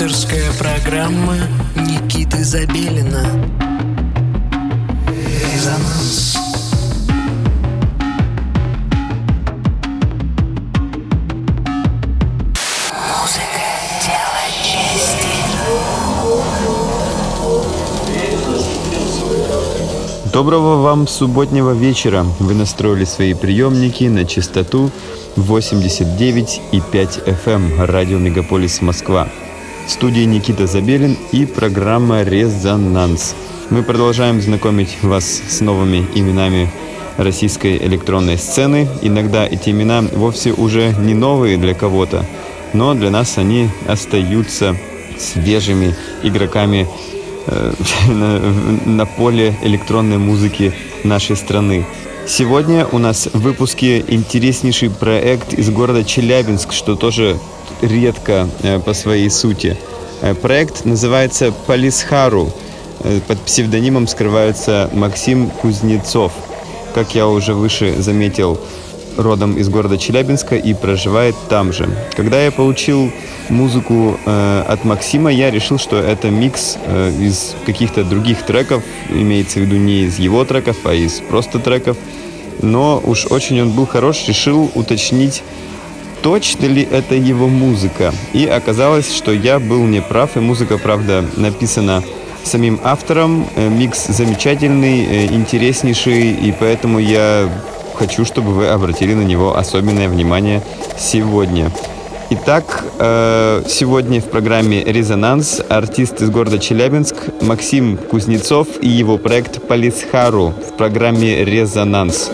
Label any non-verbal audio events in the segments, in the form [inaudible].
Авторская программа Никиты Забелина Резонанс Музыка – дело чести Доброго вам субботнего вечера. Вы настроили свои приемники на частоту 89,5 FM эм, радио Мегаполис Москва. Студии Никита Забелин и программа «Резонанс». Мы продолжаем знакомить вас с новыми именами российской электронной сцены. Иногда эти имена вовсе уже не новые для кого-то, но для нас они остаются свежими игроками э, [laughs] на, на поле электронной музыки нашей страны. Сегодня у нас в выпуске интереснейший проект из города Челябинск, что тоже редко э, по своей сути. Э, проект называется «Полисхару». Э, под псевдонимом скрывается Максим Кузнецов. Как я уже выше заметил, родом из города Челябинска и проживает там же. Когда я получил музыку э, от Максима, я решил, что это микс э, из каких-то других треков, имеется в виду не из его треков, а из просто треков. Но уж очень он был хорош, решил уточнить точно ли это его музыка. И оказалось, что я был неправ, и музыка, правда, написана самим автором. Э, микс замечательный, э, интереснейший, и поэтому я хочу, чтобы вы обратили на него особенное внимание сегодня. Итак, э, сегодня в программе «Резонанс» артист из города Челябинск Максим Кузнецов и его проект «Полисхару» в программе «Резонанс».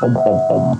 pom pom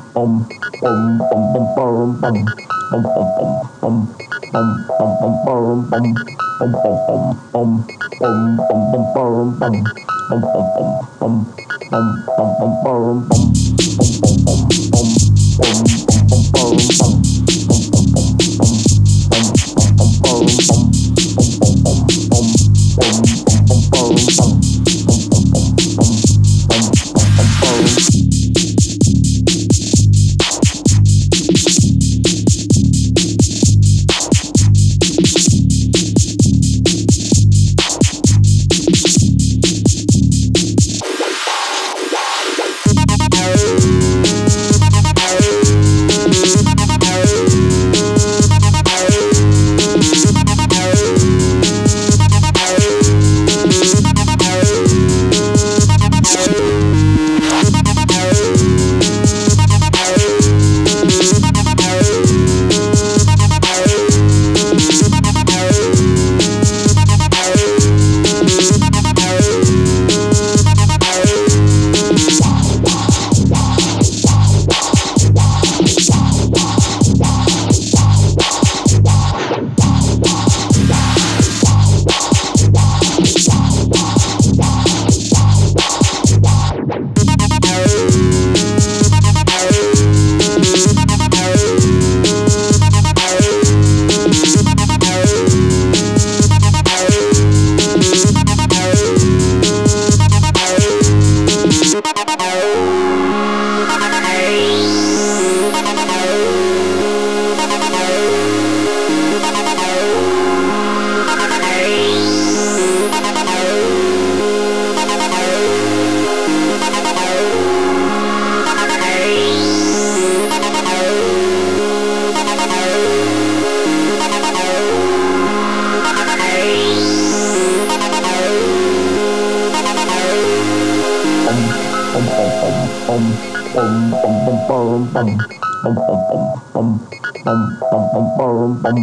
pom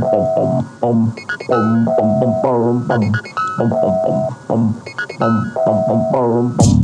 pom pom pom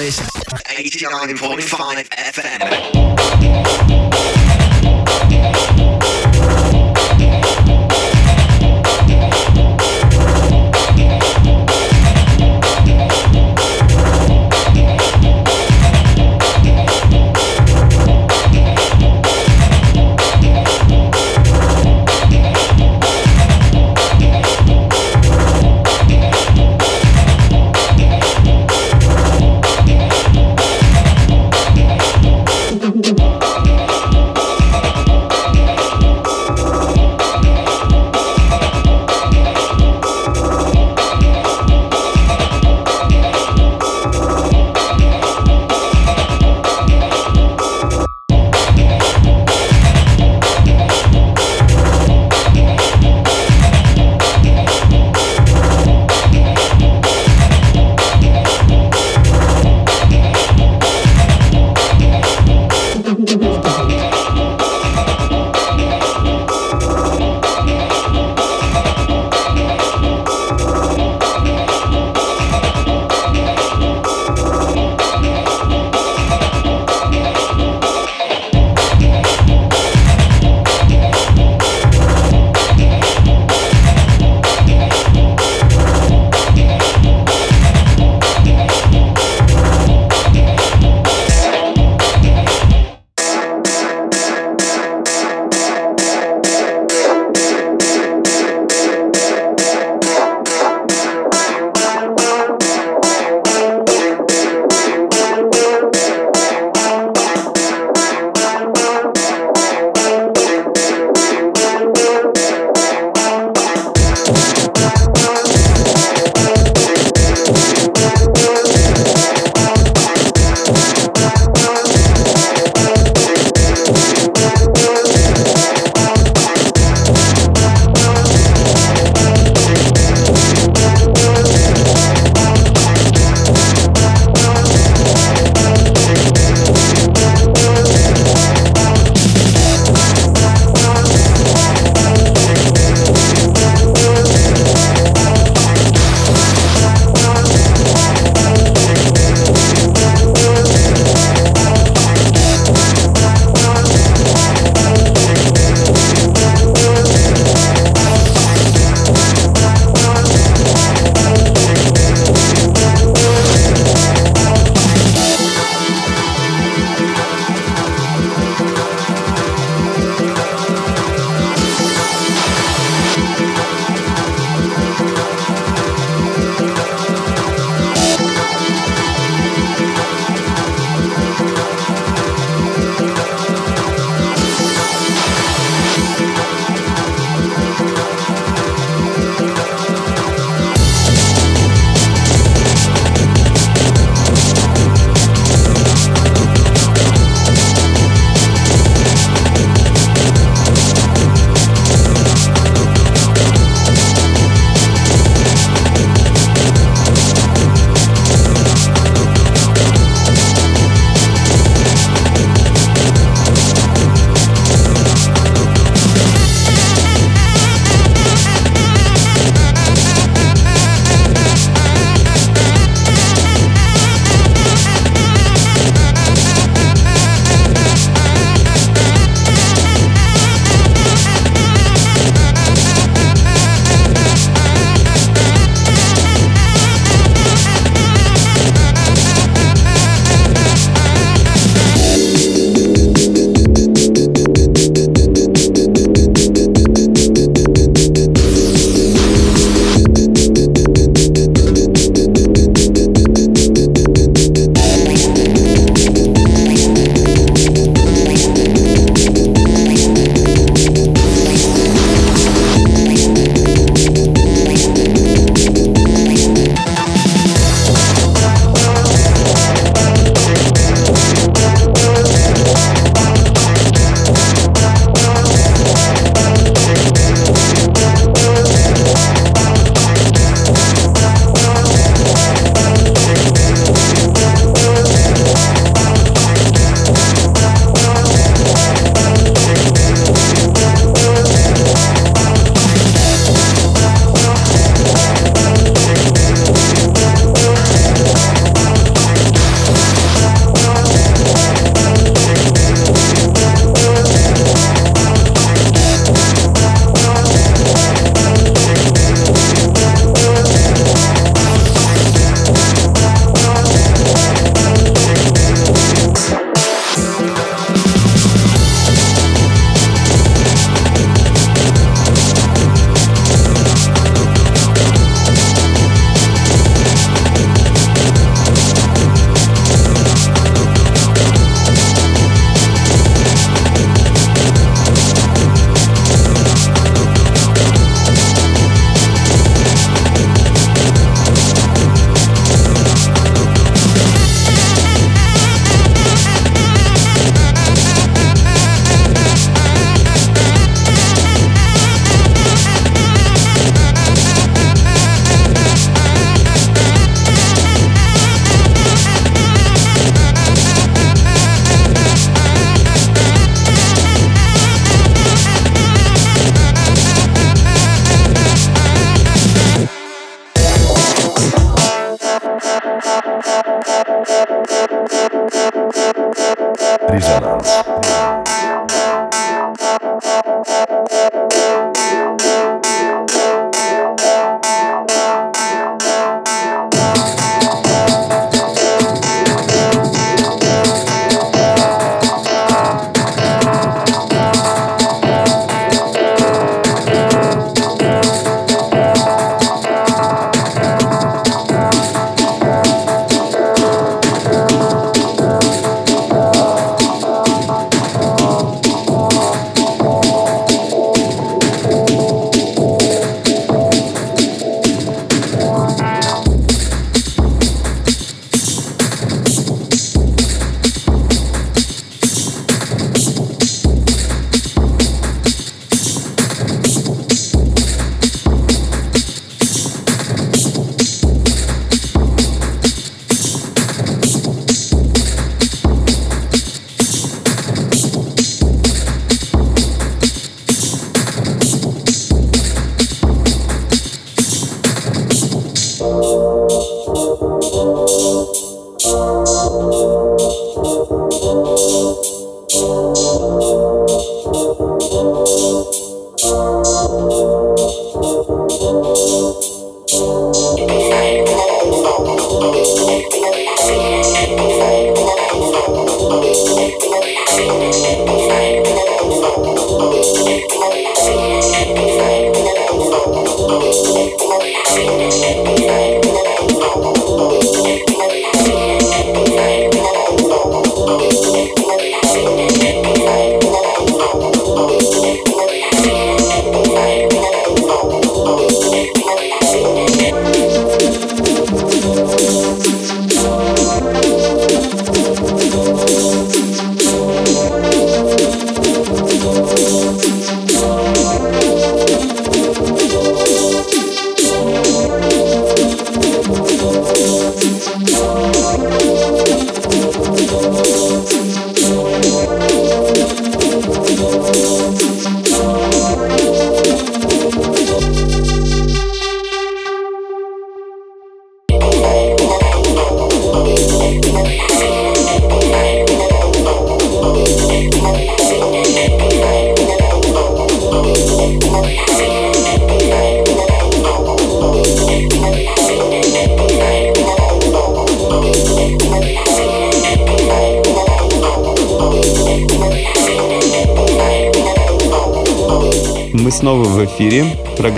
89.5 FM.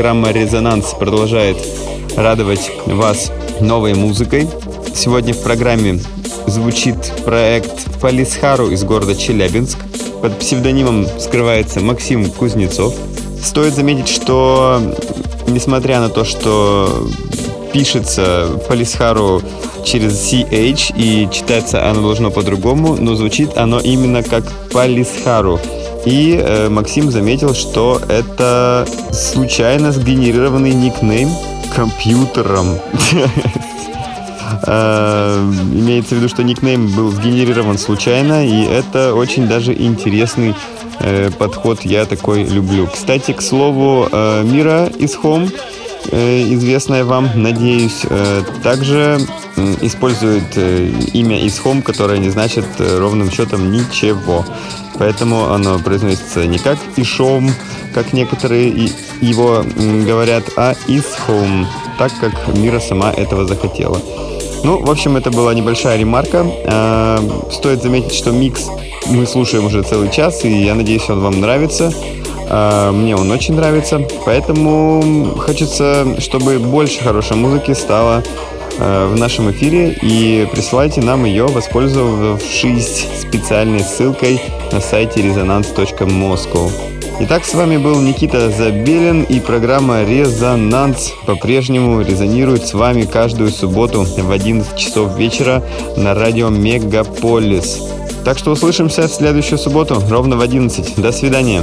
Программа «Резонанс» продолжает радовать вас новой музыкой. Сегодня в программе звучит проект Полисхару из города Челябинск. Под псевдонимом скрывается Максим Кузнецов. Стоит заметить, что несмотря на то, что пишется Полисхару через CH и читается оно должно по-другому, но звучит оно именно как Полисхару. И э, Максим заметил, что это случайно сгенерированный никнейм компьютером. [laughs] Э, Имеется в виду, что никнейм был сгенерирован случайно, и это очень даже интересный э, подход, я такой люблю. Кстати, к слову, э, Мира из Home, известная вам, надеюсь, также использует имя из Home, которое не значит ровным счетом ничего. Поэтому оно произносится не как Ишом, как некоторые его говорят, а Home, так как Мира сама этого захотела. Ну, в общем, это была небольшая ремарка. А, Стоит заметить, что микс мы слушаем уже целый час, и я надеюсь, он вам нравится. А, Мне он очень нравится, поэтому хочется, чтобы больше хорошей музыки стало в нашем эфире и присылайте нам ее, воспользовавшись специальной ссылкой на сайте resonance.moscow. Итак, с вами был Никита Забелин и программа «Резонанс» по-прежнему резонирует с вами каждую субботу в 11 часов вечера на радио «Мегаполис». Так что услышимся в следующую субботу ровно в 11. До свидания.